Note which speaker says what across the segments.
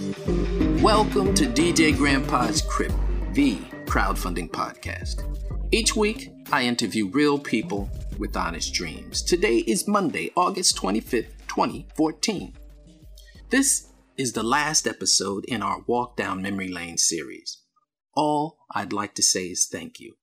Speaker 1: Welcome to DJ Grandpa's Crib, the crowdfunding podcast. Each week, I interview real people with honest dreams. Today is Monday, August 25th, 2014. This is the last episode in our Walk Down Memory Lane series. All I'd like to say is thank you.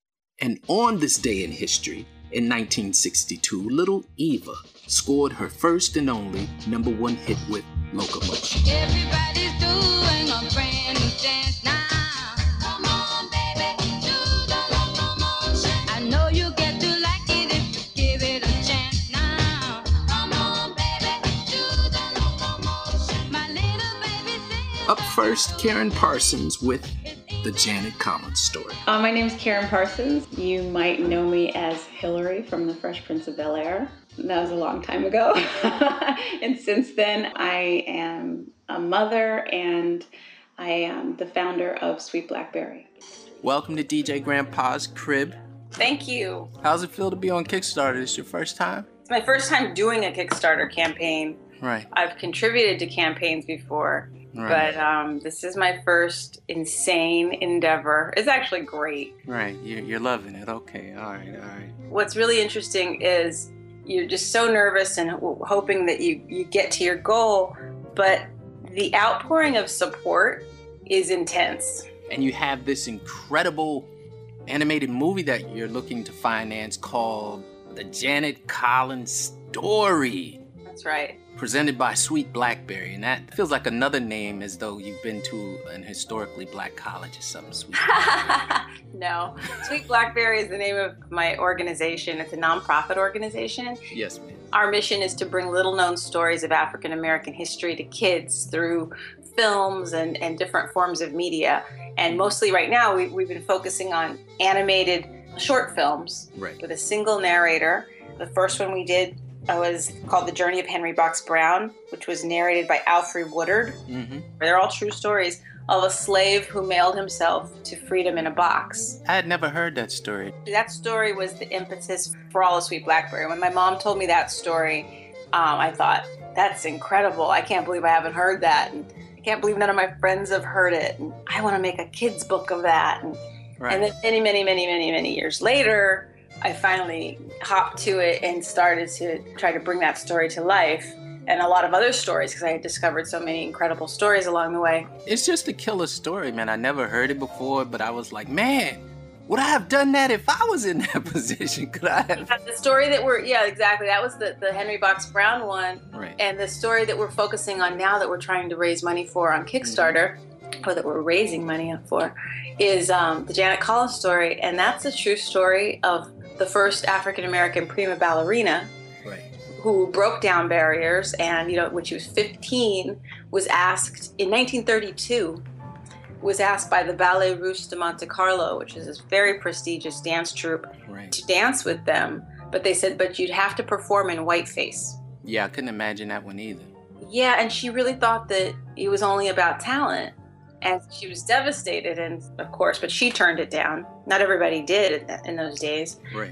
Speaker 1: And on this day in history, in 1962, little Eva scored her first and only number one hit with Locomotion.
Speaker 2: Everybody's doing a brand new dance now. Come on, baby, do the locomotion. I know you get to like it if you give it a chance now. Come on, baby, do the locomotion. My little baby says.
Speaker 1: Up first, Karen Parsons with the Janet Collins story.
Speaker 3: Uh, my name is Karen Parsons. You might know me as Hillary from The Fresh Prince of Bel Air. That was a long time ago. and since then, I am a mother and I am the founder of Sweet Blackberry.
Speaker 1: Welcome to DJ Grandpa's Crib.
Speaker 4: Thank you.
Speaker 1: How's it feel to be on Kickstarter? This your first time?
Speaker 4: It's my first time doing a Kickstarter campaign.
Speaker 1: Right.
Speaker 4: I've contributed to campaigns before,
Speaker 1: Right.
Speaker 4: but um, this is my first insane endeavor. It's actually great.
Speaker 1: Right. You're, you're loving it. Okay. All right. All right.
Speaker 4: What's really interesting is you're just so nervous and hoping that you, you get to your goal, but the outpouring of support is intense.
Speaker 1: And you have this incredible animated movie that you're looking to finance called The Janet Collins Story,
Speaker 4: That's right.
Speaker 1: presented by Sweet Blackberry. And that feels like another name as though you've been to an historically black college or something sweet.
Speaker 4: no. Sweet Blackberry is the name of my organization. It's a nonprofit organization.
Speaker 1: yes, ma'am.
Speaker 4: Our mission is to bring little known stories of African American history to kids through films and, and different forms of media. And mostly right now, we, we've been focusing on animated short films
Speaker 1: Right.
Speaker 4: with a single narrator. The first one we did uh, was called The Journey of Henry Box Brown, which was narrated by Alfre Woodard.
Speaker 1: Mm-hmm.
Speaker 4: They're all true stories of a slave who mailed himself to freedom in a box.
Speaker 1: I had never heard that story.
Speaker 4: That story was the impetus for all of Sweet Blackberry. When my mom told me that story, um, I thought, that's incredible. I can't believe I haven't heard that. And I can't believe none of my friends have heard it. And I want to make a kid's book of that. And,
Speaker 1: Right.
Speaker 4: and then many, many, many, many, many years later, I finally hopped to it and started to try to bring that story to life. And a lot of other stories because I had discovered so many incredible stories along the way.
Speaker 1: It's just a killer story, man. I never heard it before, but I was like, man, would I have done that if I was in that position? Could I have?
Speaker 4: The story that we're, yeah, exactly. That was the, the Henry Box Brown one.
Speaker 1: Right.
Speaker 4: And the story that we're focusing on now that we're trying to raise money for on Kickstarter, or that we're raising money for, is um, the Janet Collins story. And that's a true story of the first African American prima ballerina
Speaker 1: Right.
Speaker 4: who broke down barriers and, you know, when she was 15, was asked in 1932, was asked by the Ballet Russe de Monte Carlo, which is this very prestigious dance troupe,
Speaker 1: Right.
Speaker 4: to dance with them. But they said, but you'd have to perform in whiteface.
Speaker 1: Yeah, I couldn't imagine that one either.
Speaker 4: Yeah, and she really thought that it was only about talent. And she was devastated, and of course, but she turned it down. Not everybody did in those days.
Speaker 1: Right.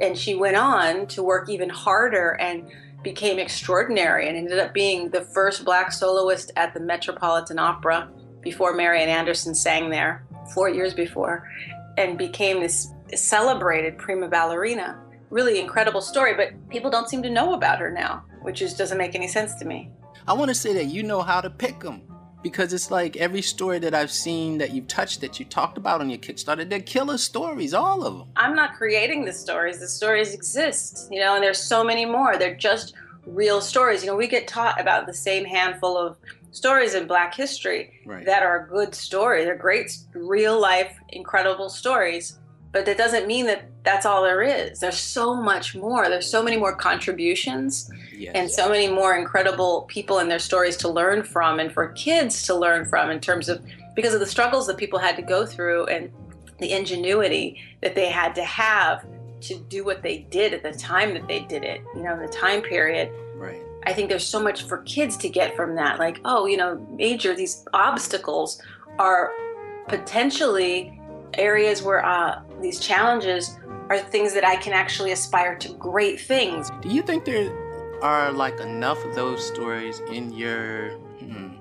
Speaker 4: And she went on to work even harder and became extraordinary and ended up being the first black soloist at the Metropolitan Opera before Marian Anderson sang there four years before and became this celebrated prima ballerina. Really incredible story, but people don't seem to know about her now, which just doesn't make any sense to me.
Speaker 1: I want to say that you know how to pick them because it's like every story that I've seen that you've touched that you talked about on your Kickstarter, they're killer stories, all of them.
Speaker 4: I'm not creating the stories. The stories exist, you know, and there's so many more. They're just real stories. You know, we get taught about the same handful of stories in Black history
Speaker 1: Right.
Speaker 4: that are good stories. They're great, real life, incredible stories. But that doesn't mean that that's all there is. There's so much more. There's so many more contributions
Speaker 1: yes.
Speaker 4: and so many more incredible people and their stories to learn from and for kids to learn from in terms of because of the struggles that people had to go through and the ingenuity that they had to have to do what they did at the time that they did it you know in the time period
Speaker 1: right.
Speaker 4: i think there's so much for kids to get from that like oh you know major these obstacles are potentially areas where uh, these challenges are things that i can actually aspire to great things
Speaker 1: Do you think there are like enough of those stories in your hmm,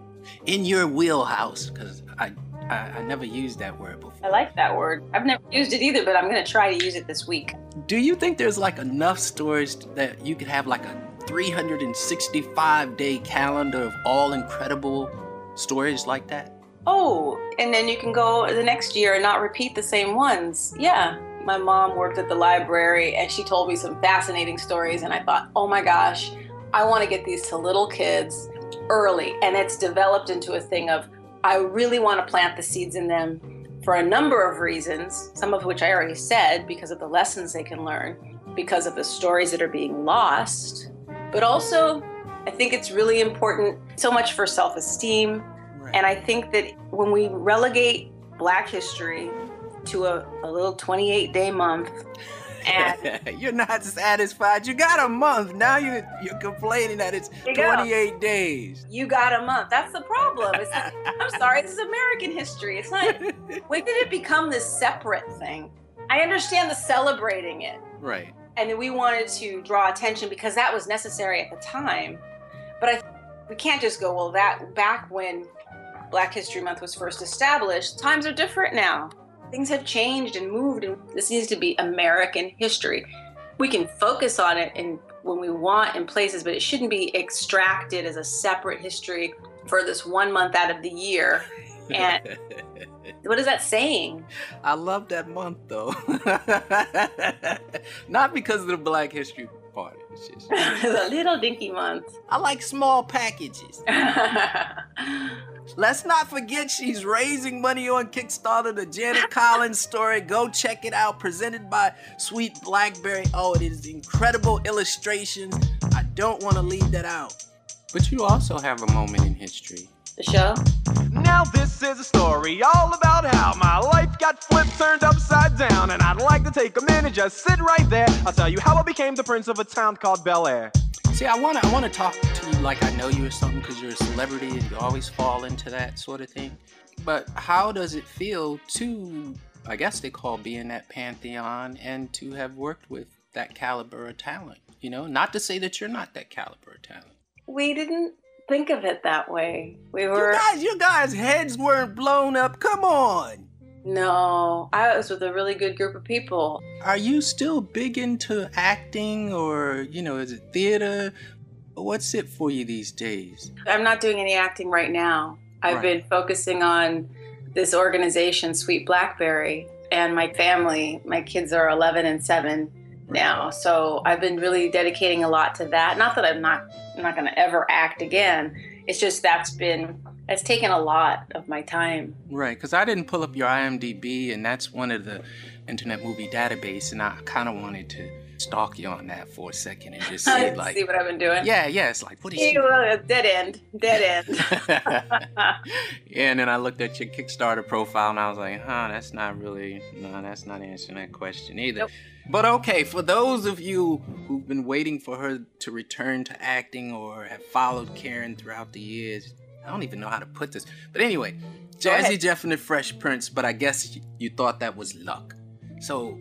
Speaker 1: in your wheelhouse? Because I, I I never used that word before.
Speaker 4: I like that word. I've never used it either, but I'm going to try to use it this week.
Speaker 1: Do you think there's like enough stories that you could have like a 365 day calendar of all incredible stories like that?
Speaker 4: Oh, and then you can go the next year and not repeat the same ones. Yeah. My mom worked at the library and she told me some fascinating stories, and I thought, oh my gosh, I want to get these to little kids early. And it's developed into a thing of, I really want to plant the seeds in them for a number of reasons, some of which I already said because of the lessons they can learn, because of the stories that are being lost, but also I think it's really important so much for self esteem.
Speaker 1: Right.
Speaker 4: And I think that when we relegate Black history to a, a little 28 day month, and
Speaker 1: you're not satisfied. You got a month. Now you you're complaining that it's
Speaker 4: You go.
Speaker 1: 28 days.
Speaker 4: you got a month, that's the problem. It's like, I'm sorry, this is American history. It's not, when did it become this separate thing? I understand the celebrating it.
Speaker 1: right.
Speaker 4: and we wanted to draw attention because that was necessary at the time. But I, we can't just go, well, that back when Black History Month was first established, times are different now. Things have changed and moved, and this needs to be American history. We can focus on it in when we want in places, but it shouldn't be extracted as a separate history for this one month out of the year. And what is that saying?
Speaker 1: I love that month though. Not because of the Black History Party. It's just
Speaker 4: it's a little dinky month.
Speaker 1: I like small packages. Let's not forget she's raising money on Kickstarter. The Janet Collins story. Go check it out. Presented by Sweet Blackberry. Oh, it is incredible illustrations. I don't want to leave that out. But you also have a moment in history.
Speaker 4: the show?
Speaker 5: Now this is a story all about how my life got flipped, turned upside down, and I'd like to take a minute, just sit right there. I'll tell you how I became the prince of a town called Bel Air.
Speaker 1: See, I wanna I wanna talk to you like I know you or something because you're a celebrity and you always fall into that sort of thing. But how does it feel to I guess they call being that pantheon and to have worked with that caliber of talent? You know, not to say that you're not that caliber of talent.
Speaker 4: We didn't think of it that way. We were
Speaker 1: You
Speaker 4: were
Speaker 1: guys, you guys' heads weren't blown up. Come on.
Speaker 4: No. I was with a really good group of people.
Speaker 1: Are you still big into acting or, you know, is it theater? What's it for you these days?
Speaker 4: I'm not doing any acting right now. I've
Speaker 1: Right.
Speaker 4: been focusing on this organization, Sweet Blackberry, and my family. My kids are 11 and 7 now, so I've been really dedicating a lot to that. Not that I'm not I'm not going to ever act again. It's just that's been it's taken a lot of my time.
Speaker 1: Right, because I didn't pull up your IMDb, and that's one of the Internet Movie Database, and I kind of wanted to stalk you on that for a second and just see, like,
Speaker 4: See what I've been doing?
Speaker 1: yeah, yeah, it's like, what is
Speaker 4: well, dead end. Dead end.
Speaker 1: yeah, and then I looked at your Kickstarter profile, and I was like, huh, that's not really, no, that's not answering that question either.
Speaker 4: Nope.
Speaker 1: But okay, for those of you who've been waiting for her to return to acting or have followed Karen throughout the years, I don't even know how to put this. But anyway, Jazzy. Jeff and the Fresh Prince, but I guess you, thought that was luck. So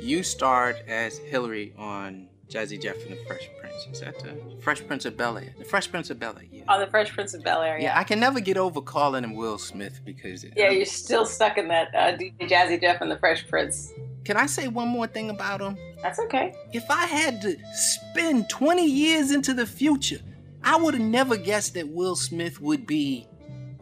Speaker 1: you starred as Hillary on Jazzy Jeff and the Fresh Prince. Is that the Fresh Prince of Bel Air? The Fresh Prince of Bel Air, yeah.
Speaker 4: On the Fresh Prince of Bel Air.
Speaker 1: Yeah, I can never get over calling him Will Smith because.
Speaker 4: Yeah, you're still stuck in that uh, DJ Jazzy Jeff and the Fresh Prince.
Speaker 1: Can I say one more thing about him?
Speaker 4: That's okay.
Speaker 1: If I had to spin 20 years into the future, I would have never guessed that Will Smith would be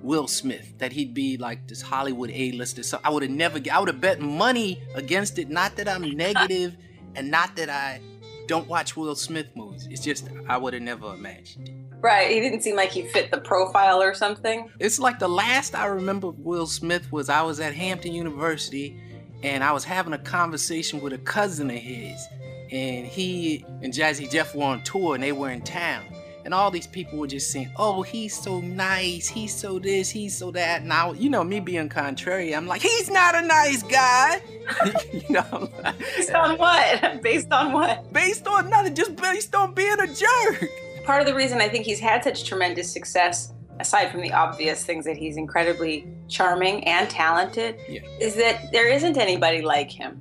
Speaker 1: Will Smith. That he'd be like this Hollywood A-lister. So I would have never. I would have bet money against it. Not that I'm negative, and not that I don't watch Will Smith movies. It's just I would have never imagined it.
Speaker 4: Right. He didn't seem like he fit the profile or something.
Speaker 1: It's like the last I remember Will Smith was I was at Hampton University and I was having a conversation with a cousin of his. And he and Jazzy Jeff were on tour and they were in town. And all these people were just saying, oh, he's so nice, he's so this, he's so that. And I, you know, me being contrary, I'm like, he's not a nice guy. you know,
Speaker 4: Based on what? Based on what?
Speaker 1: based on nothing, just based on being a jerk.
Speaker 4: Part of the reason I think he's had such tremendous success, aside from the obvious things that he's incredibly charming and talented,
Speaker 1: Yeah.
Speaker 4: is that there isn't anybody like him.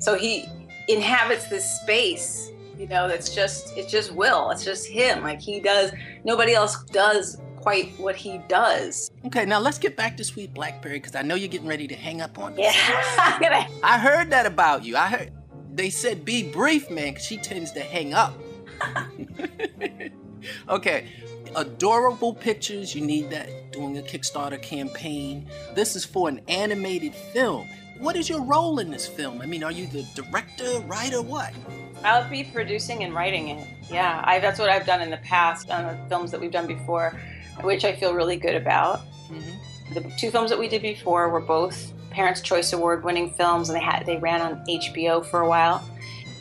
Speaker 4: So he inhabits this space, you know, that's just it's just Will. It's just him. Like he does nobody else does quite what he does.
Speaker 1: Okay, now let's get back to Sweet Blackberry because I know you're getting ready to hang up on me.
Speaker 4: Yeah.
Speaker 1: I heard that about you. I heard they said be brief, man, 'cause she tends to hang up. okay, adorable pictures. You need that doing a Kickstarter campaign. This is for an animated film. What is your role in this film? I mean, are you the director, writer, what?
Speaker 4: I'll be producing and writing it. Yeah, I, that's what I've done in the past on the films that we've done before, which I feel really good about.
Speaker 1: Mhm.
Speaker 4: The two films that we did before were both Parents' Choice Award winning films, and they had they ran on HBO for a while.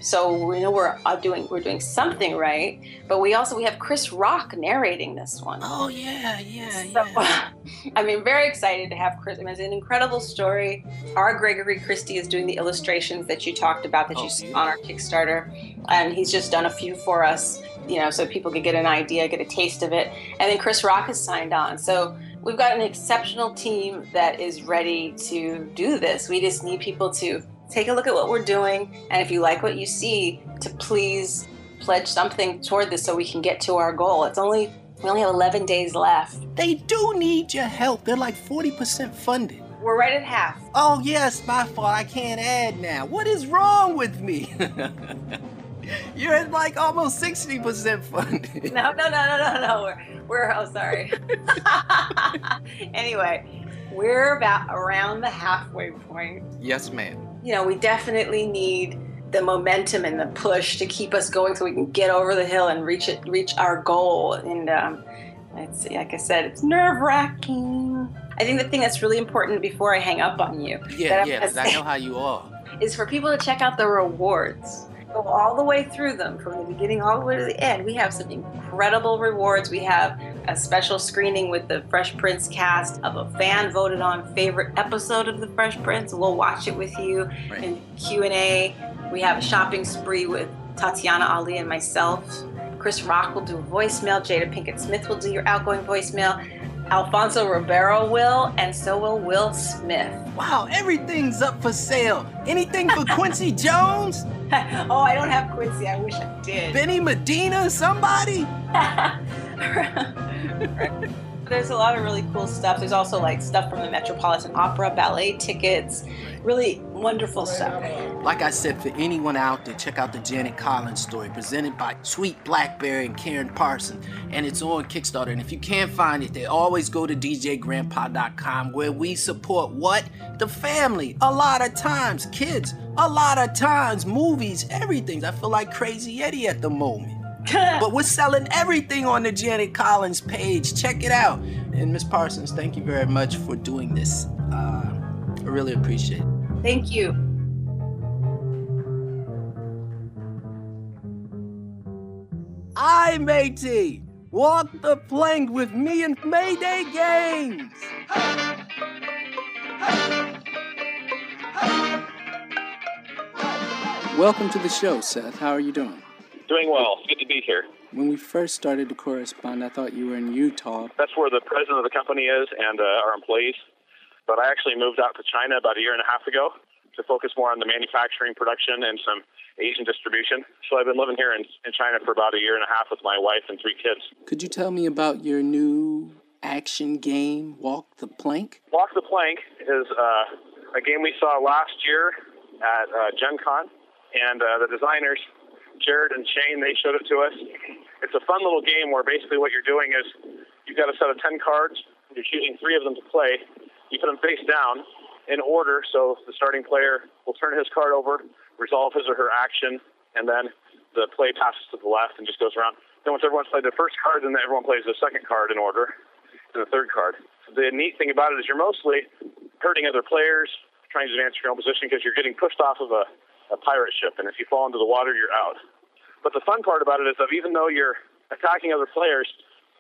Speaker 4: So we know we're uh, doing we're doing something right, but we also we have Chris Rock narrating this one.
Speaker 1: Oh yeah, yeah,
Speaker 4: So,
Speaker 1: yeah.
Speaker 4: I mean, very excited to have Chris. I mean, it's an incredible story. R. Gregory Christie is doing the illustrations that you talked about that
Speaker 1: Oh,
Speaker 4: you see on our Kickstarter, and he's just done a few for us, you know, so people could get an idea, get a taste of it. And then Chris Rock has signed on. So we've got an exceptional team that is ready to do this. We just need people to take a look at what we're doing, and if you like what you see, to please pledge something toward this so we can get to our goal. It's only we only have 11 days left.
Speaker 1: They do need your help. They're like 40% funded.
Speaker 4: We're right at half.
Speaker 1: Oh, yes, my fault. I can't add now. What is wrong with me? You're at like almost 60% funded.
Speaker 4: No, no, no, no, no, no. We're, we're oh, sorry. anyway, we're about around the halfway point.
Speaker 1: Yes, ma'am.
Speaker 4: You know, we definitely need the momentum and the push to keep us going so we can get over the hill and reach it, reach our goal. And um, it's like I said, it's nerve wracking. I think the thing that's really important before I hang up on you
Speaker 1: Yeah, yeah,
Speaker 4: gonna
Speaker 1: 'cause I know how you are.
Speaker 4: is for people to check out the rewards. Go all the way through them from the beginning all the way to the end. We have some incredible rewards. We have a special screening with the Fresh Prince cast of a fan voted on favorite episode of the Fresh Prince. We'll watch it with you
Speaker 1: Right.
Speaker 4: in Q&A. We have a shopping spree with Tatyana Ali and myself. Chris Rock will do a voicemail. Jada Pinkett Smith will do your outgoing voicemail. Alfonso Ribeiro will, and so will Will Smith.
Speaker 1: Wow, everything's up for sale. Anything for Quincy Jones?
Speaker 4: oh, I don't have Quincy. I wish I did.
Speaker 1: Benny Medina? Somebody?
Speaker 4: There's a lot of really cool stuff. There's also like stuff from the Metropolitan Opera, ballet tickets, really wonderful stuff.
Speaker 1: Like I said, for anyone out there, check out the Janet Collins story presented by Sweet Blackberry and Karen Parson. And it's on Kickstarter. And if you can't find it, they always go to djgrandpa.com where we support what? The family. A lot of times, kids. A lot of times, movies, everything. I feel like Crazy Eddie at the moment. But we're selling everything on the Janet Collins page. Check it out. And Miss Parsons, thank you very much for doing this. Uh, I really appreciate it.
Speaker 4: Thank you.
Speaker 1: I, matey, walk the plank with me in Mayday Games.
Speaker 6: Welcome to the show, Seth. How are you doing?
Speaker 7: Doing well. Good to be here.
Speaker 6: When we first started to correspond, I thought you were in Utah.
Speaker 7: That's where the president of the company is and uh, our employees. But I actually moved out to China about a year and a half ago to focus more on the manufacturing, production, and some Asian distribution. So I've been living here in, in China for about a year and a half with my wife and three kids.
Speaker 6: Could you tell me about your new action game, Walk the Plank?
Speaker 7: Walk the Plank is uh, a game we saw last year at uh, Gen Con, and uh, the designers, Jared and Shane, they showed it to us. It's a fun little game where basically what you're doing is you've got a set of 10 cards, you're choosing three of them to play. You put them face down in order, so the starting player will turn his card over, resolve his or her action, and then the play passes to the left and just goes around. Then once everyone's played their first card, then everyone plays the second card in order, and the third card. The neat thing about it is you're mostly hurting other players, trying to advance your own position because you're getting pushed off of a, a pirate ship, and if you fall into the water, you're out. But the fun part about it is that even though you're attacking other players,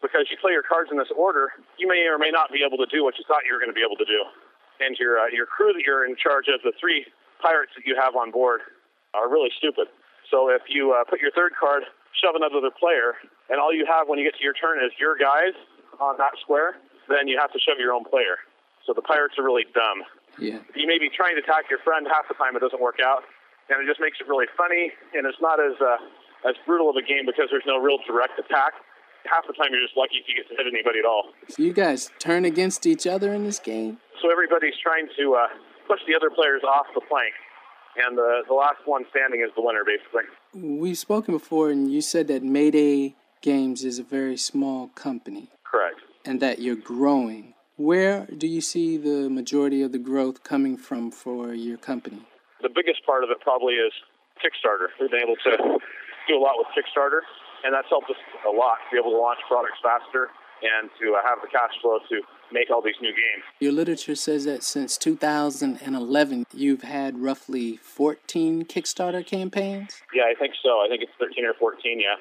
Speaker 7: because you play your cards in this order, you may or may not be able to do what you thought you were going to be able to do. And your uh, your crew that you're in charge of, the three pirates that you have on board, are really stupid. So if you uh, put your third card, shove another player, and all you have when you get to your turn is your guys on that square, then you have to shove your own player. So the pirates are really dumb.
Speaker 6: Yeah.
Speaker 7: You may be trying to attack your friend half the time, it doesn't work out, and it just makes it really funny, and it's not as uh, as brutal of a game because there's no real direct attack. half the time you're just lucky if you get to hit anybody at all.
Speaker 1: So you guys turn against each other in this game?
Speaker 7: So everybody's trying to uh, push the other players off the plank, and the the last one standing is the winner, basically.
Speaker 1: We've spoken before, and you said that Mayday Games is a very small company
Speaker 7: Correct.
Speaker 1: and that you're growing. Where do you see the majority of the growth coming from for your company?
Speaker 7: The biggest part of it probably is Kickstarter. We've been able to do a lot with Kickstarter, and that's helped us a lot to be able to launch products faster and to uh, have the cash flow to make all these new games.
Speaker 1: Your literature says that since 2011, you've had roughly 14 Kickstarter campaigns.
Speaker 7: Yeah, I think so. I think it's 13 or 14, yeah.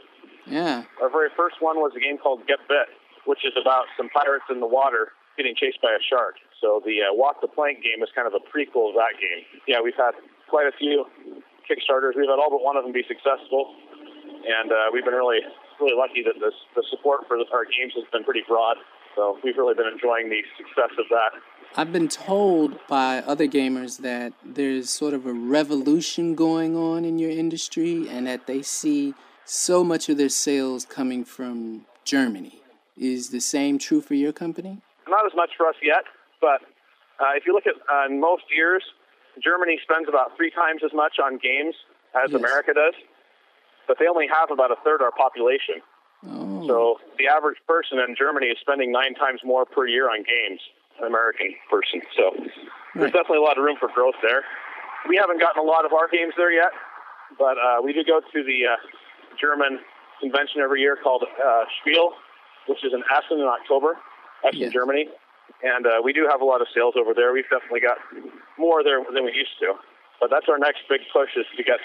Speaker 1: Yeah.
Speaker 7: Our very first one was a game called Get Bit, which is about some pirates in the water getting chased by a shark. So the uh, Walk the Plank game is kind of a prequel of that game. Yeah, we've had quite a few Kickstarters. We've had all but one of them be successful, and uh, we've been really, really lucky that this, the support for our games has been pretty broad. So we've really been enjoying the success of that.
Speaker 1: I've been told by other gamers that there's sort of a revolution going on in your industry and that they see so much of their sales coming from Germany. Is the same true for your company?
Speaker 7: Not as much for us yet, but uh, if you look at uh, most years, Germany spends about three times as much on games as
Speaker 1: Yes.
Speaker 7: America does, but they only have about a third our population.
Speaker 1: Oh.
Speaker 7: So the average person in Germany is spending nine times more per year on games than an American person. So there's
Speaker 1: Right.
Speaker 7: definitely a lot of room for growth there. We haven't gotten a lot of our games there yet, but uh, we do go to the uh, German convention every year called uh, Spiel, which is in Essen in October, Essen,
Speaker 1: Yes.
Speaker 7: Germany. And uh, we do have a lot of sales over there. We've definitely got more there than we used to. But that's our next big push is to get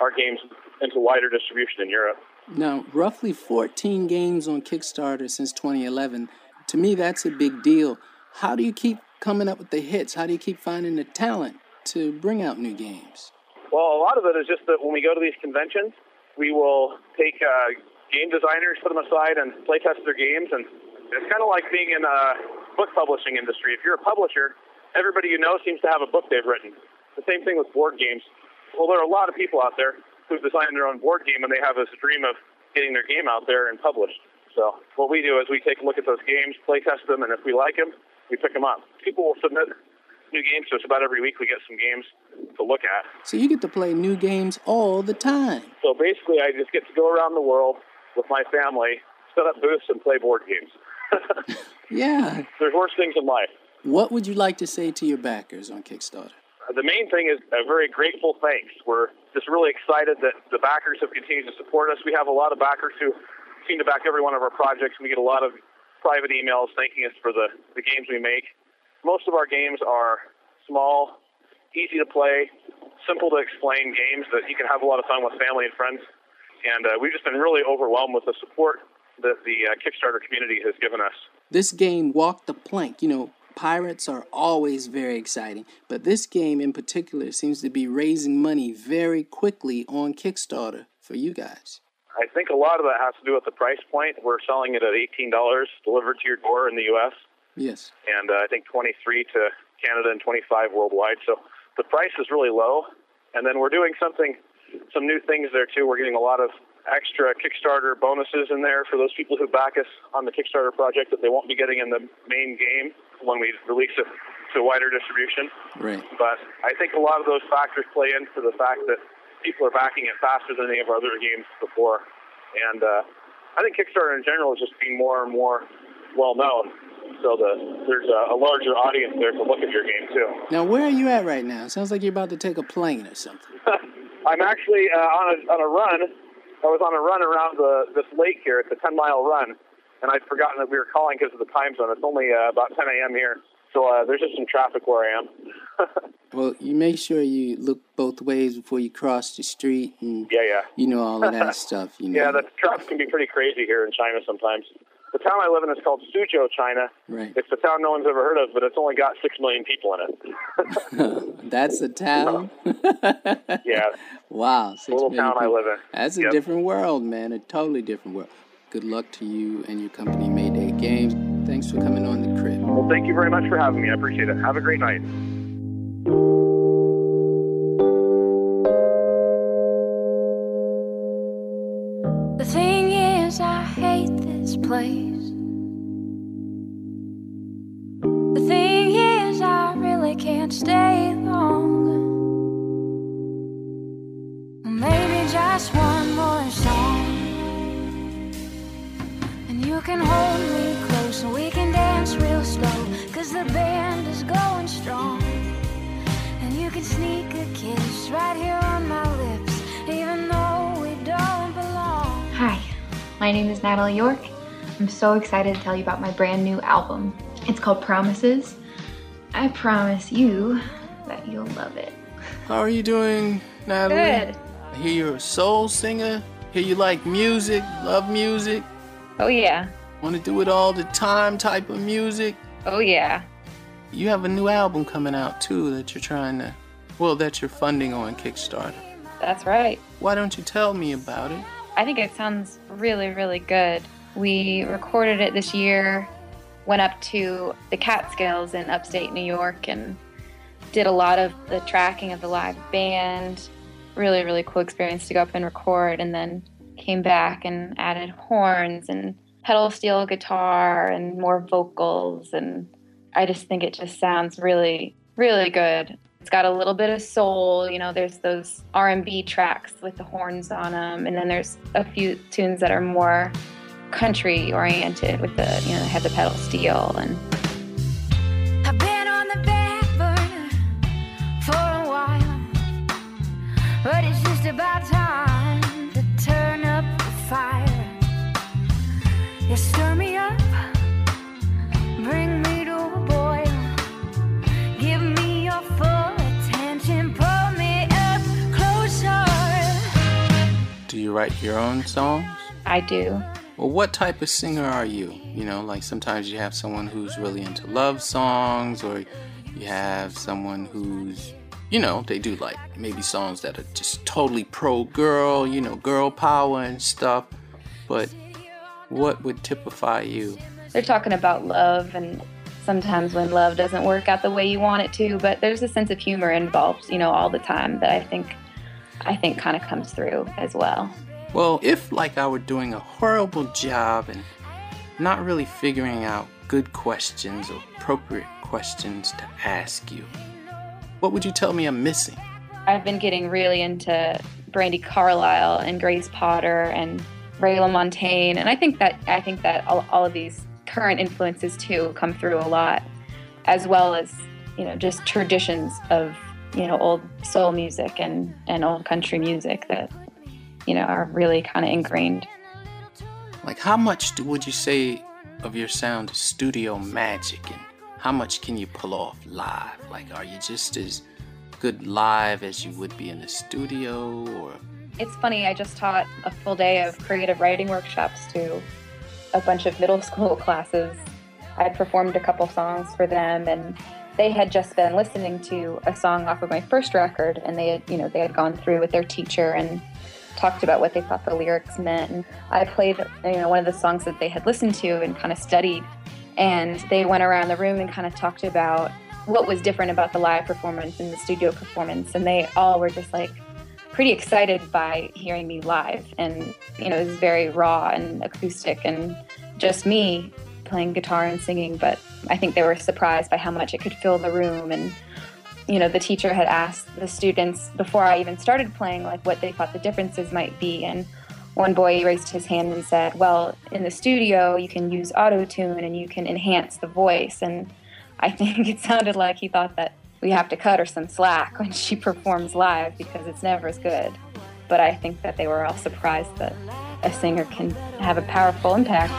Speaker 7: our games into wider distribution in Europe.
Speaker 1: Now, roughly 14 games on Kickstarter since 2011. To me, that's a big deal. How do you keep coming up with the hits? How do you keep finding the talent to bring out new games?
Speaker 7: Well, a lot of it is just that when we go to these conventions, we will take uh, game designers, put them aside, and play test their games. And it's kind of like being in a book publishing industry. If you're a publisher, everybody you know seems to have a book they've written. The same thing with board games. Well, there are a lot of people out there who've designed their own board game, and they have this dream of getting their game out there and published. So what we do is we take a look at those games, play test them, and if we like them, we pick them up. People will submit new games to us about every week. We get some games to look at.
Speaker 1: So you get to play new games all the time.
Speaker 7: So basically, I just get to go around the world with my family, set up booths, and play board games.
Speaker 1: Yeah.
Speaker 7: There's worse things in life.
Speaker 1: What would you like to say to your backers on Kickstarter?
Speaker 7: The main thing is a very grateful thanks. We're just really excited that the backers have continued to support us. We have a lot of backers who seem to back every one of our projects. We get a lot of private emails thanking us for the, the games we make. Most of our games are small, easy to play, simple to explain games that you can have a lot of fun with family and friends. And uh, we've just been really overwhelmed with the support that the uh, Kickstarter community has given us.
Speaker 1: This game, Walk the Plank, you know, pirates are always very exciting, but this game in particular seems to be raising money very quickly on Kickstarter for you guys.
Speaker 7: I think a lot of that has to do with the price point. We're selling it at $18 delivered to your door in the U.S.
Speaker 1: Yes.
Speaker 7: and uh, I think 23 to Canada and 25 worldwide. So the price is really low. And then we're doing something, some new things there too. We're getting a lot of extra Kickstarter bonuses in there for those people who back us on the Kickstarter project that they won't be getting in the main game when we release it to wider distribution.
Speaker 1: Right.
Speaker 7: But I think a lot of those factors play into the fact that people are backing it faster than any of our other games before. And uh, I think Kickstarter in general is just being more and more well known. So the, there's a, a larger audience there to look at your game too.
Speaker 1: Now, where are you at right now? Sounds like you're about to take a plane or something.
Speaker 7: I'm actually uh, on a on a run. I was on a run around the this lake here. It's a 10 mile run, and I'd forgotten that we were calling because of the time zone. It's only uh, about 10 a.m. here, so uh, there's just some traffic where I am.
Speaker 1: Well, you make sure you look both ways before you cross the street and
Speaker 7: yeah, yeah.
Speaker 1: you know all of that stuff. You know.
Speaker 7: Yeah, the traffic can be pretty crazy here in China sometimes. The town I live in is called Suzhou, China.
Speaker 1: Right.
Speaker 7: It's a town no one's ever heard of, but it's only got six million people in it.
Speaker 1: That's a town.
Speaker 7: yeah,
Speaker 1: wow. six
Speaker 7: little town I live in.
Speaker 1: That's a
Speaker 7: Yep.
Speaker 1: different world, man. A totally different world. Good luck to you and your company, Mayday Games. Thanks for coming on the crib.
Speaker 7: Well, thank you very much for having me. I appreciate it. Have a great night.
Speaker 8: Place. The thing is, I really can't stay long. Maybe just one more song. And you can hold me close and we can dance real slow. Cause the band is going strong. And you can sneak a kiss right here on my lips. Even though we don't belong.
Speaker 9: Hi, my name is Natalie York. I'm so excited to tell you about my brand new album. It's called Promises. I promise you that you'll love it.
Speaker 1: How are you doing, Natalie?
Speaker 9: Good.
Speaker 1: I hear you're a soul singer. Hear you like music, love music,
Speaker 9: Oh, yeah.
Speaker 1: want to do it all the time type of music.
Speaker 9: Oh, yeah.
Speaker 1: You have a new album coming out too that you're trying to, well, that you're funding on Kickstarter.
Speaker 9: That's right.
Speaker 1: Why don't you tell me about it?
Speaker 9: I think it sounds really, really good. We recorded it this year, went up to the Catskills in upstate New York, and did a lot of the tracking of the live band. Really, really cool experience to go up and record, and then came back and added horns and pedal steel guitar and more vocals. And I just think it just sounds really, really good. It's got a little bit of soul, you know. There's those R&B tracks with the horns on them, and then there's a few tunes that are more country oriented with the, you know, have the pedal steel and
Speaker 8: I've been on the back for a while, but it's just about time to turn up the fire. You stir me up, bring me to a boil, give me your full attention, pull me up closer.
Speaker 1: Do you write your own songs?
Speaker 9: I do.
Speaker 1: Well, what type of singer are you? You know, like sometimes you have someone who's really into love songs, or you have someone who's, you know, they do like maybe songs that are just totally pro girl, you know, girl power and stuff. But what would typify you?
Speaker 9: They're talking about love and sometimes when love doesn't work out the way you want it to, but there's a sense of humor involved, you know, all the time that I think I think kind of comes through as well.
Speaker 1: Well, if like I were doing a horrible job and not really figuring out good questions or appropriate questions to ask you, what would you tell me I'm missing?
Speaker 9: I've been getting really into Brandi Carlile and Grace Potter and Ray LaMontagne, and I think that I think that all, all of these current influences too come through a lot, as well as you know just traditions of you know old soul music and and old country music that you know are really kind of ingrained.
Speaker 1: Like, how much would you say of your sound is studio magic, and how much can you pull off live? Like, are you just as good live as you would be in the studio, or
Speaker 9: It's funny, I just taught a full day of creative writing workshops to a bunch of middle school classes. I performed a couple songs for them and they had just been listening to a song off of my first record and they had, you know, they had gone through with their teacher and talked about what they thought the lyrics meant. And I played, you know, one of the songs that they had listened to and kind of studied. And they went around the room and kind of talked about what was different about the live performance and the studio performance. And they all were just like pretty excited by hearing me live. And you know it was very raw and acoustic and just me playing guitar and singing. But i think they were surprised by how much it could fill the room and you know the teacher had asked the students before i even started playing like what they thought the differences might be and one boy raised his hand and said well in the studio you can use auto tune and you can enhance the voice and i think it sounded like he thought that we have to cut her some slack when she performs live because it's never as good. But I think that they were all surprised that a singer can have a powerful impact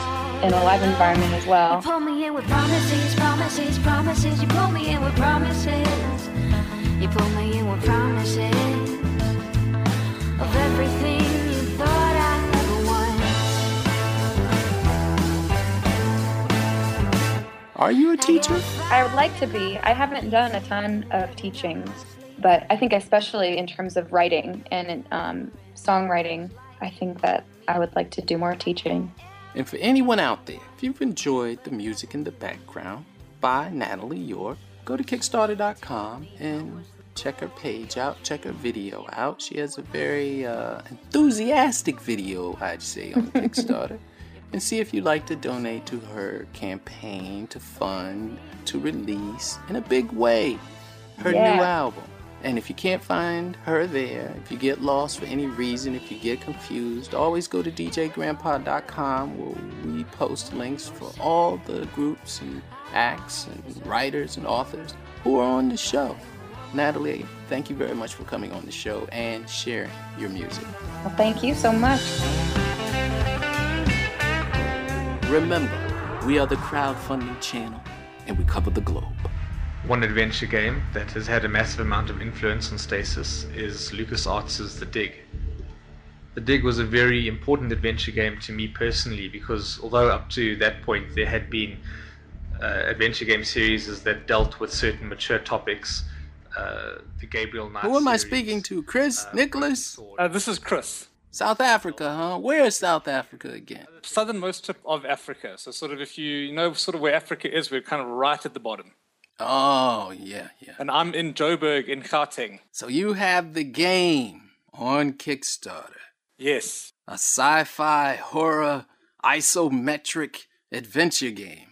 Speaker 9: in a live environment as well.
Speaker 8: You pull me in with promises, promises, promises. You pull me in with promises. You pull me in with promises of everything you thought I ever
Speaker 1: are you a teacher?
Speaker 9: I would like to be. I haven't done a ton of teaching, but I think especially in terms of writing and um, songwriting, I think that I would like to do more teaching.
Speaker 1: And for anyone out there, if you've enjoyed the music in the background by Natalie York, go to Kickstarter.com and check her page out, check her video out. She has a very uh, enthusiastic video, I'd say, on Kickstarter. and see if you'd like to donate to her campaign to fund, to release in a big way her
Speaker 9: Yeah.
Speaker 1: new album. And if you can't find her there, if you get lost for any reason, if you get confused, always go to djgrandpa.com where we post links for all the groups and acts and writers and authors who are on the show. Natalie, thank you very much for coming on the show and sharing your music.
Speaker 9: Well, thank you so much.
Speaker 1: Remember, we are the crowdfunding channel and we cover the globe.
Speaker 10: One adventure game that has had a massive amount of influence on Stasis is LucasArts' The Dig. The Dig was a very important adventure game to me personally because although up to that point there had been uh, adventure game series that dealt with certain mature topics, uh, the Gabriel Knight
Speaker 1: Who am I speaking to? Chris? Nicholas?
Speaker 11: Uh, this is Chris,
Speaker 1: South Africa, huh? Where is South Africa again?
Speaker 11: southernmost tip of Africa. So, sort of, if you, you know, sort of where Africa is, we're kind of right at the bottom.
Speaker 1: Oh, yeah, yeah.
Speaker 11: And I'm in Joburg in Gauteng.
Speaker 1: So you have the game on Kickstarter.
Speaker 11: Yes.
Speaker 1: A sci fi horror isometric adventure game.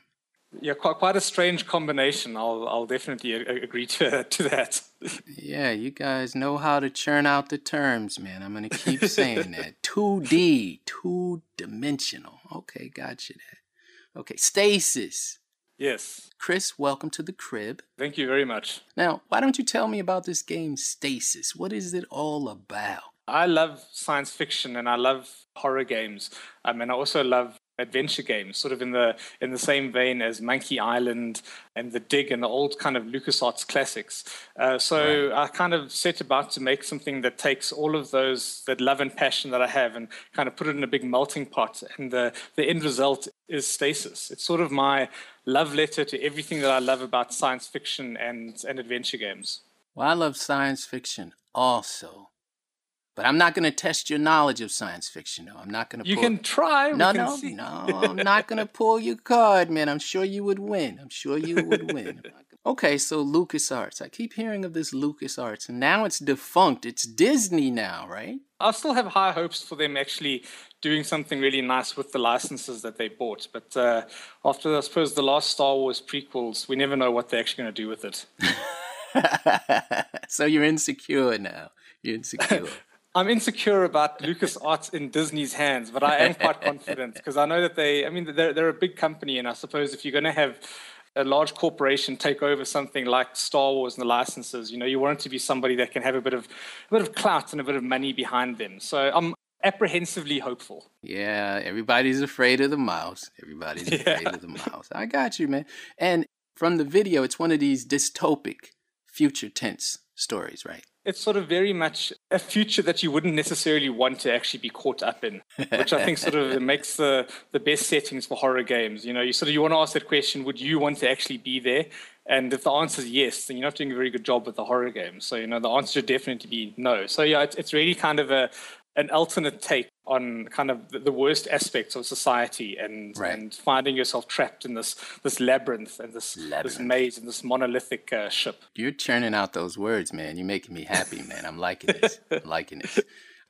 Speaker 11: Yeah, quite, quite a strange combination. I'll, I'll definitely agree to, to that.
Speaker 1: Yeah, you guys know how to churn out the terms, man. I'm going to keep saying that. 2D, two dimensional. Okay, got you that. Okay, stasis.
Speaker 11: Yes.
Speaker 1: Chris, welcome to the crib.
Speaker 11: Thank you very much.
Speaker 1: Now, why don't you tell me about this game, Stasis? What is it all about?
Speaker 11: I love science fiction and I love horror games. Um, and I also love adventure games, sort of in the in the same vein as Monkey Island and The Dig and the old kind of LucasArts classics. Uh, so I kind of set about to make something that takes all of those that love and passion that I have and kind of put it in a big melting pot. And the the end result is Stasis. It's sort of my love letter to everything that I love about science fiction and and adventure games.
Speaker 1: Well, I love science fiction also. But I'm not going to test your knowledge of science fiction, though. I'm not going to
Speaker 11: You
Speaker 1: pull...
Speaker 11: can try. we
Speaker 1: No, no, no. I'm not going to pull your card, man. I'm sure you would win. I'm sure you would win. Okay, so LucasArts. I keep hearing of this LucasArts, and now it's defunct. It's Disney now, right?
Speaker 11: I still have high hopes for them actually doing something really nice with the licenses that they bought. But uh, after, I suppose, the last Star Wars prequels, we never know what they're actually going to do with it.
Speaker 1: so you're insecure now. You're insecure.
Speaker 11: I'm insecure about LucasArts in Disney's hands, but I am quite confident because I know that they, I mean, they're, they're a big company, and I suppose if you're going to have a large corporation take over something like Star Wars and the licenses, you know, you want it to be somebody that can have a bit of, a bit of clout and a bit of money behind them. So I'm apprehensively hopeful.
Speaker 1: yeah, everybody's afraid of the mouse. Everybody's afraid of the mouse. I got you, man. And from the video, it's one of these dystopic future tense stories, right?
Speaker 11: It's sort of very much a future that you wouldn't necessarily want to actually be caught up in, which I think sort of makes the, the best settings for horror games. You know, you sort of you want to ask that question: Would you want to actually be there? And if the answer is yes, then you're not doing a very good job with the horror game. So you know, the answer should definitely be no. So yeah, it's, it's really kind of a an alternate take on kind of the, worst aspects of society and
Speaker 1: Right.
Speaker 11: and finding yourself trapped in this this labyrinth and this this maze and this monolithic uh, ship.
Speaker 1: You're churning out those words, man. You're making me happy, man. I'm liking this. I'm liking this.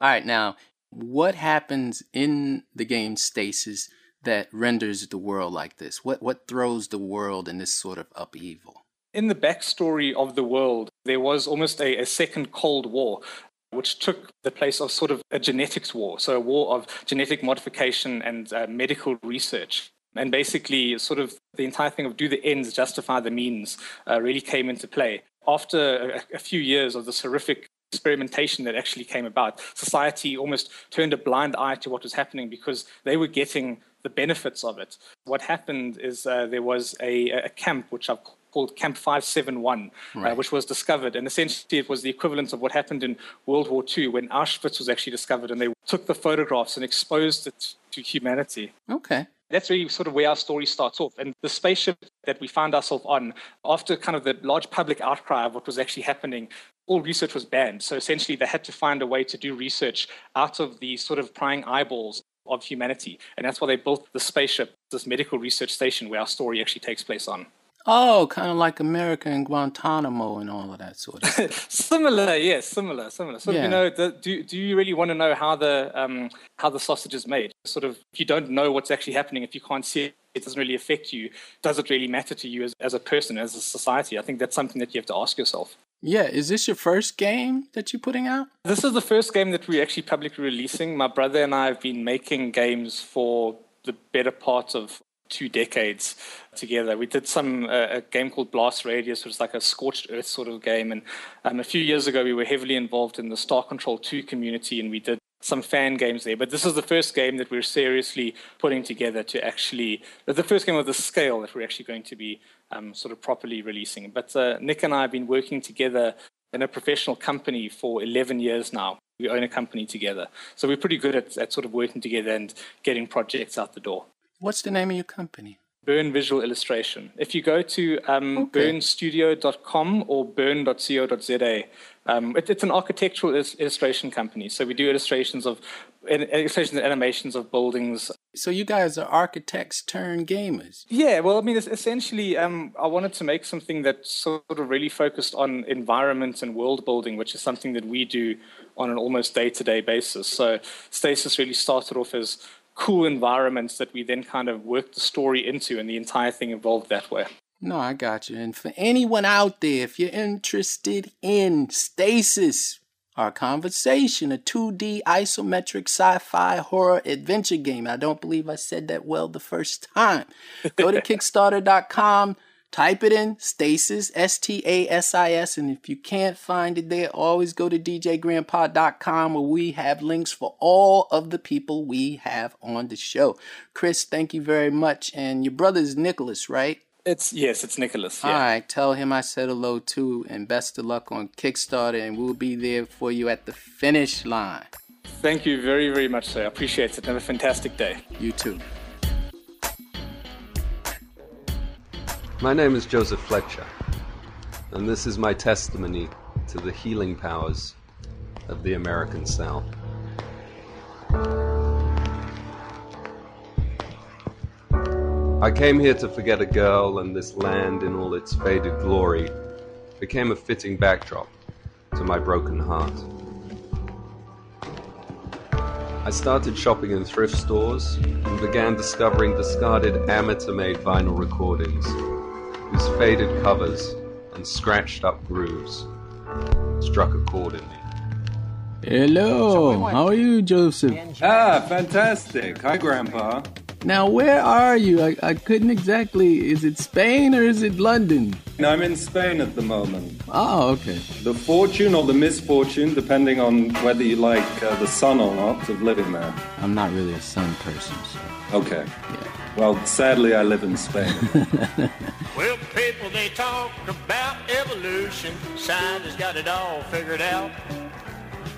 Speaker 1: All right, now, what happens in the game Stasis that renders the world like this? What what throws the world in this sort of upheaval?
Speaker 11: In the backstory of the world, there was almost a, a second Cold War, which took the place of sort of a genetics war, so a war of genetic modification and uh, medical research. And basically, sort of the entire thing of do the ends justify the means uh, really came into play. After a, a few years of this horrific experimentation that actually came about, society almost turned a blind eye to what was happening because they were getting the benefits of it. What happened is uh, there was a, a camp, which I've called Camp 571, uh, which was discovered. And essentially, it was the equivalent of what happened in World War II when Auschwitz was actually discovered. And they took the photographs and exposed it to humanity.
Speaker 1: Okay.
Speaker 11: That's really sort of where our story starts off. And the spaceship that we found ourselves on, after kind of the large public outcry of what was actually happening, all research was banned. So essentially, they had to find a way to do research out of the sort of prying eyeballs of humanity. And that's why they built the spaceship, this medical research station where our story actually takes place on.
Speaker 1: Oh, kind of like America and Guantanamo and all of that sort of stuff.
Speaker 11: Similar, yes, similar, similar. Of,
Speaker 1: Yeah.
Speaker 11: you know, the, do do you really want to know how the um, how the sausage is made? Sort of, if you don't know what's actually happening, if you can't see it, it doesn't really affect you. Does it really matter to you as, as a person, as a society? I think that's something that you have to ask yourself.
Speaker 1: yeah, is this your first game that you're putting out?
Speaker 11: This is the first game that we're actually publicly releasing. My brother and I have been making games for the better part of two decades together. We did some uh, a game called Blast Radius, which is like a scorched earth sort of game. And um, a few years ago, we were heavily involved in the Star Control 2 community, and we did some fan games there. But this is the first game that we're seriously putting together to actually the first game of the scale that we're actually going to be um, sort of properly releasing. But uh, Nick and I have been working together in a professional company for 11 years now. We own a company together. So we're pretty good at, at sort of working together and getting projects out the door.
Speaker 1: What's the name of your company?
Speaker 11: Burn Visual Illustration. If you go to um, burnstudio.com or burn.co.za, um, it, it's an architectural illus- illustration company. So we do illustrations of illustrations and animations of buildings.
Speaker 1: So you guys are architects turned gamers.
Speaker 11: Yeah, well, I mean, essentially, um, I wanted to make something that sort of really focused on environment and world building, which is something that we do on an almost day to day basis. So Stasis really started off as cool environments that we then kind of worked the story into, and the entire thing evolved that way.
Speaker 1: No, I got you. And for anyone out there, if you're interested in Stasis, our conversation, a 2D isometric sci fi horror adventure game. I don't believe I said that well the first time. Go to Kickstarter.com, type it in Stasis, S T A S I S. And if you can't find it there, always go to DJGrandpa.com where we have links for all of the people we have on the show. Chris, thank you very much. And your brother's Nicholas, right?
Speaker 11: It's yes, it's Nicholas.
Speaker 1: All
Speaker 11: Yeah.
Speaker 1: right, tell him I said hello too, and best of luck on Kickstarter, and we'll be there for you at the finish line.
Speaker 11: Thank you very, very much, sir. I appreciate it. Have a fantastic day.
Speaker 1: You too.
Speaker 12: My name is Joseph Fletcher, and this is my testimony to the healing powers of the American South. I came here to forget a girl, and this land in all its faded glory became a fitting backdrop to my broken heart. I started shopping in thrift stores and began discovering discarded amateur made vinyl recordings whose faded covers and scratched up grooves struck a chord in me.
Speaker 1: Hello, how are you, Joseph?
Speaker 13: Ah, fantastic. Hi, Grandpa.
Speaker 1: Now, where are you? I, I couldn't exactly. Is it Spain or is it London?
Speaker 13: I'm in Spain at the moment.
Speaker 1: Oh, okay.
Speaker 13: The fortune or the misfortune, depending on whether you like uh, the sun or not, of living there.
Speaker 1: I'm not really a sun person, so.
Speaker 13: Okay. Well, sadly, I live in Spain.
Speaker 14: Well, people, they talk about evolution. Science has got it all figured out.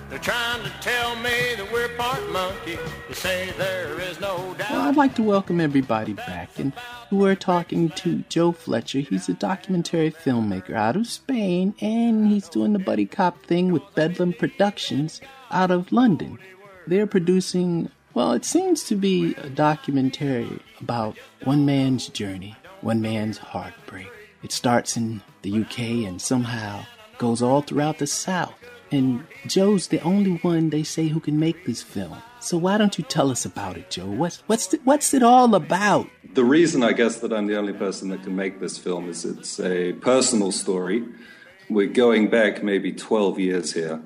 Speaker 14: They're trying to tell me that we're part monkey. They say there is no doubt.
Speaker 1: Well, I'd like to welcome everybody back, and we're talking to Joe Fletcher. He's a documentary filmmaker out of Spain, and he's doing the buddy cop thing with Bedlam Productions out of London. They're producing, well, it seems to be a documentary about one man's journey, one man's heartbreak. It starts in the UK and somehow goes all throughout the South. And Joe's the only one they say who can make this film. So why don't you tell us about it, Joe? What's what's the, what's it all about?
Speaker 13: the reason I guess that I'm the only person that can make this film is it's a personal story. We're going back maybe 12 years here,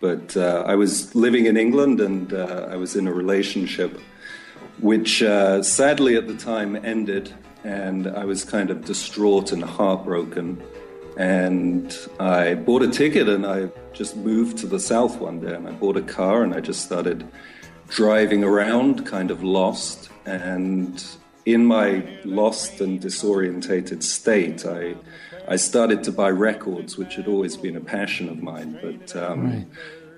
Speaker 13: but uh, I was living in England and uh, I was in a relationship which uh, sadly at the time ended, and I was kind of distraught and heartbroken. And I bought a ticket and I just moved to the south one day and I bought a car and I just started driving around, kind of lost. And in my lost and disorientated state, I, I started to buy records, which had always been a passion of mine. But um,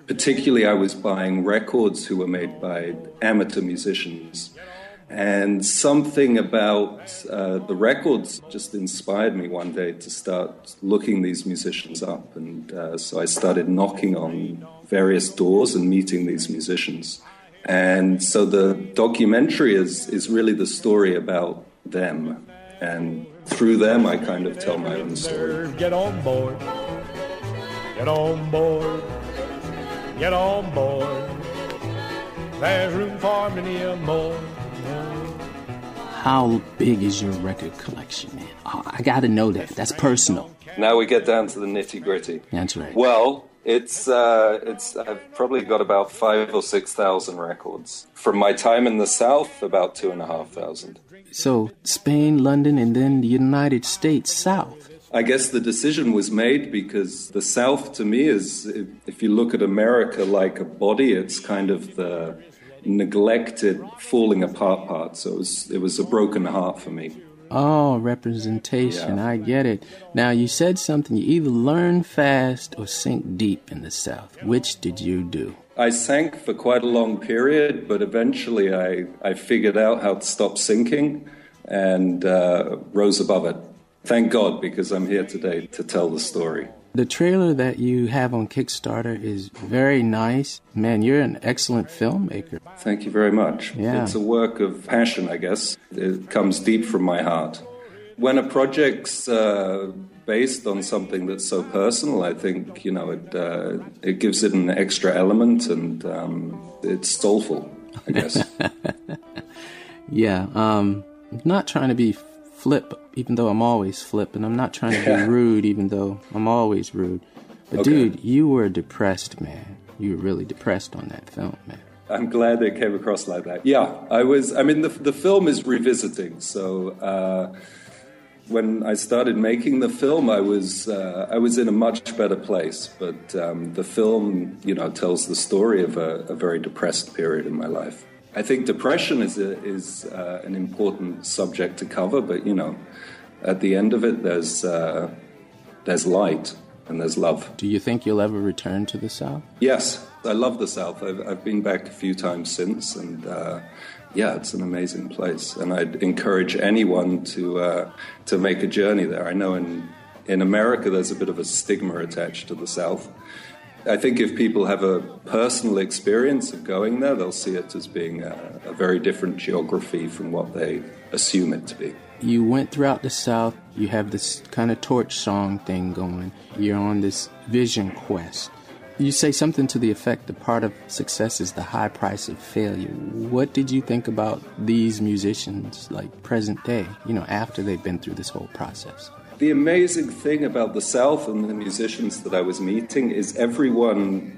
Speaker 13: particularly, I was buying records who were made by amateur musicians. And something about uh, the records just inspired me one day to start looking these musicians up. And uh, so I started knocking on various doors and meeting these musicians. And so the documentary is, is really the story about them and through them, I kind of tell my own story.
Speaker 14: Get on board. Get on board. Get on board. There's room for many a more.
Speaker 1: How big is your record collection, man? Oh, I gotta know that. That's personal.
Speaker 13: Now we get down to the nitty gritty.
Speaker 1: That's right.
Speaker 13: Well, it's uh, it's I've probably got about five or six thousand records from my time in the South. About two and a half thousand.
Speaker 1: So Spain, London, and then the United States South.
Speaker 13: I guess the decision was made because the South to me is, if, you look at America like a body, it's kind of the neglected, falling apart part. So it was, it was a broken heart for me.
Speaker 1: Oh, representation. I get it. Now, you said something. You either learn fast or sink deep in the South. Which did you do?
Speaker 13: I sank for quite a long period, but eventually I, I figured out how to stop sinking and uh, rose above it. Thank God, because I'm here today to tell the story.
Speaker 1: The trailer that you have on Kickstarter is very nice. Man, you're an excellent filmmaker.
Speaker 13: Thank you very much.
Speaker 1: Yeah.
Speaker 13: It's a work of passion, I guess. It comes deep from my heart. When a project's uh, based on something that's so personal, I think you know it. Uh, it gives it an extra element, and um, it's soulful. I guess.
Speaker 1: Yeah, um, I'm not trying to be flip, even though I'm always flip, and I'm not trying to be rude, even though I'm always rude. But
Speaker 13: Okay.
Speaker 1: dude, you were depressed, man. You were really depressed on that film, man.
Speaker 13: I'm glad it came across like that. Yeah, I was. I mean, the the film is revisiting. So uh, when I started making the film, I was uh, I was in a much better place. But um, the film, you know, tells the story of a, a very depressed period in my life. I think depression is a, is uh, an important subject to cover. But you know, at the end of it, there's uh, there's light and there's love.
Speaker 1: Do you think you'll ever return to the South?
Speaker 13: Yes, I love the South. I've, I've been back a few times since, and uh, yeah, it's an amazing place. And I'd encourage anyone to uh, to make a journey there. I know in in America there's a bit of a stigma attached to the South. I think if people have a personal experience of going there, they'll see it as being a, a very different geography from what they assume it to be.
Speaker 1: You went throughout the South. You have this kind of torch song thing going. You're on this vision quest. You say something to the effect that part of success is the high price of failure. What did you think about these musicians, like present day, you know, after they've been through this whole process?
Speaker 13: The amazing thing about the South and the musicians that I was meeting is everyone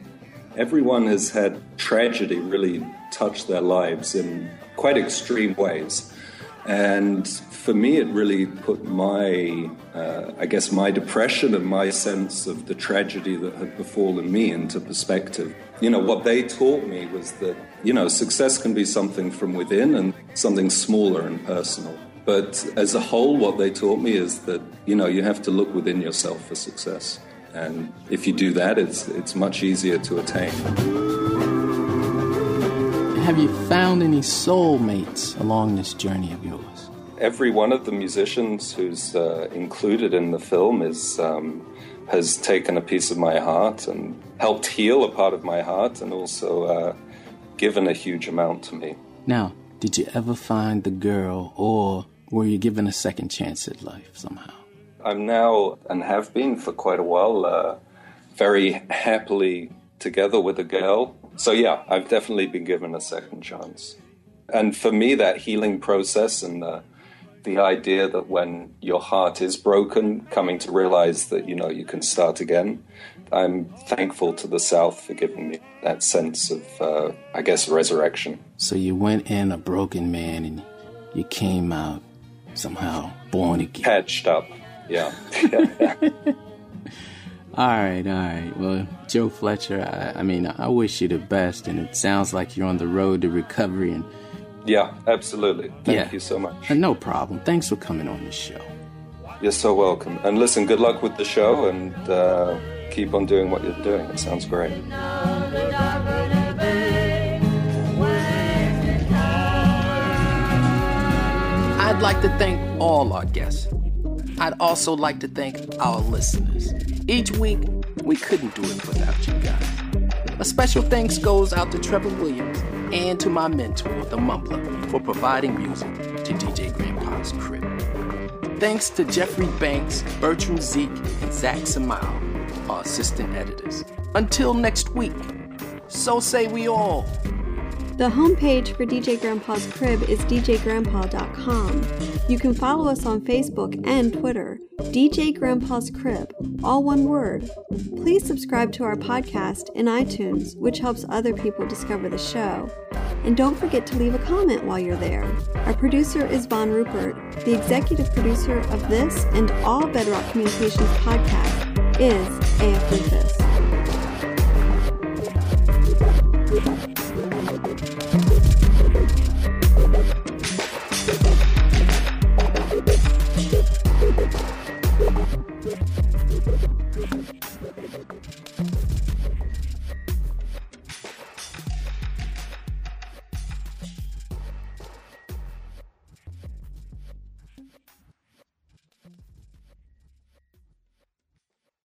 Speaker 13: everyone has had tragedy really touch their lives in quite extreme ways. And for me, it really put my, uh, I guess, my depression and my sense of the tragedy that had befallen me into perspective. You know, what they taught me was that, you know, success can be something from within and something smaller and personal. But as a whole, what they taught me is that, you know, you have to look within yourself for success. And if you do that, it's, it's much easier to attain.
Speaker 1: Have you found any soulmates along this journey of yours?
Speaker 13: Every one of the musicians who's uh, included in the film is, um, has taken a piece of my heart and helped heal a part of my heart and also uh, given a huge amount to me.
Speaker 1: Now, did you ever find the girl, or were you given a second chance at life somehow?
Speaker 13: I'm now, and have been for quite a while, uh, very happily together with a girl. So, yeah, I've definitely been given a second chance. And for me, that healing process and the, the idea that when your heart is broken, coming to realize that, you know, you can start again, I'm thankful to the South for giving me that sense of, uh, I guess, resurrection.
Speaker 1: So you went in a broken man and you came out somehow born again.
Speaker 13: Patched up, yeah.
Speaker 1: All right, all right. Well, Joe Fletcher, I, I mean, I wish you the best, and it sounds like you're on the road to recovery. And
Speaker 13: yeah, absolutely. Thank
Speaker 1: Yeah.
Speaker 13: you so much.
Speaker 1: uh, no problem. Thanks for coming on the show.
Speaker 13: You're so welcome. And listen, good luck with the show and uh, keep on doing what you're doing. It sounds great.
Speaker 1: I'd like to thank all our guests. I'd also like to thank our listeners. Each week, we couldn't do it without you guys. A special thanks goes out to Trevor Williams and to my mentor, The Mumbler, for providing music to DJ Grandpa's crib. Thanks to Jeffrey Banks, Bertram Zeke, and Zach Samal, our assistant editors. Until next week, so say we all.
Speaker 15: The homepage for DJ Grandpa's Crib is djgrandpa.com. You can follow us on Facebook and Twitter, DJ Grandpa's Crib, all one word. Please subscribe to our podcast in iTunes, which helps other people discover the show. And don't forget to leave a comment while you're there. Our producer is Von Rupert. The executive producer of this and all Bedrock Communications podcasts is AF Rufus.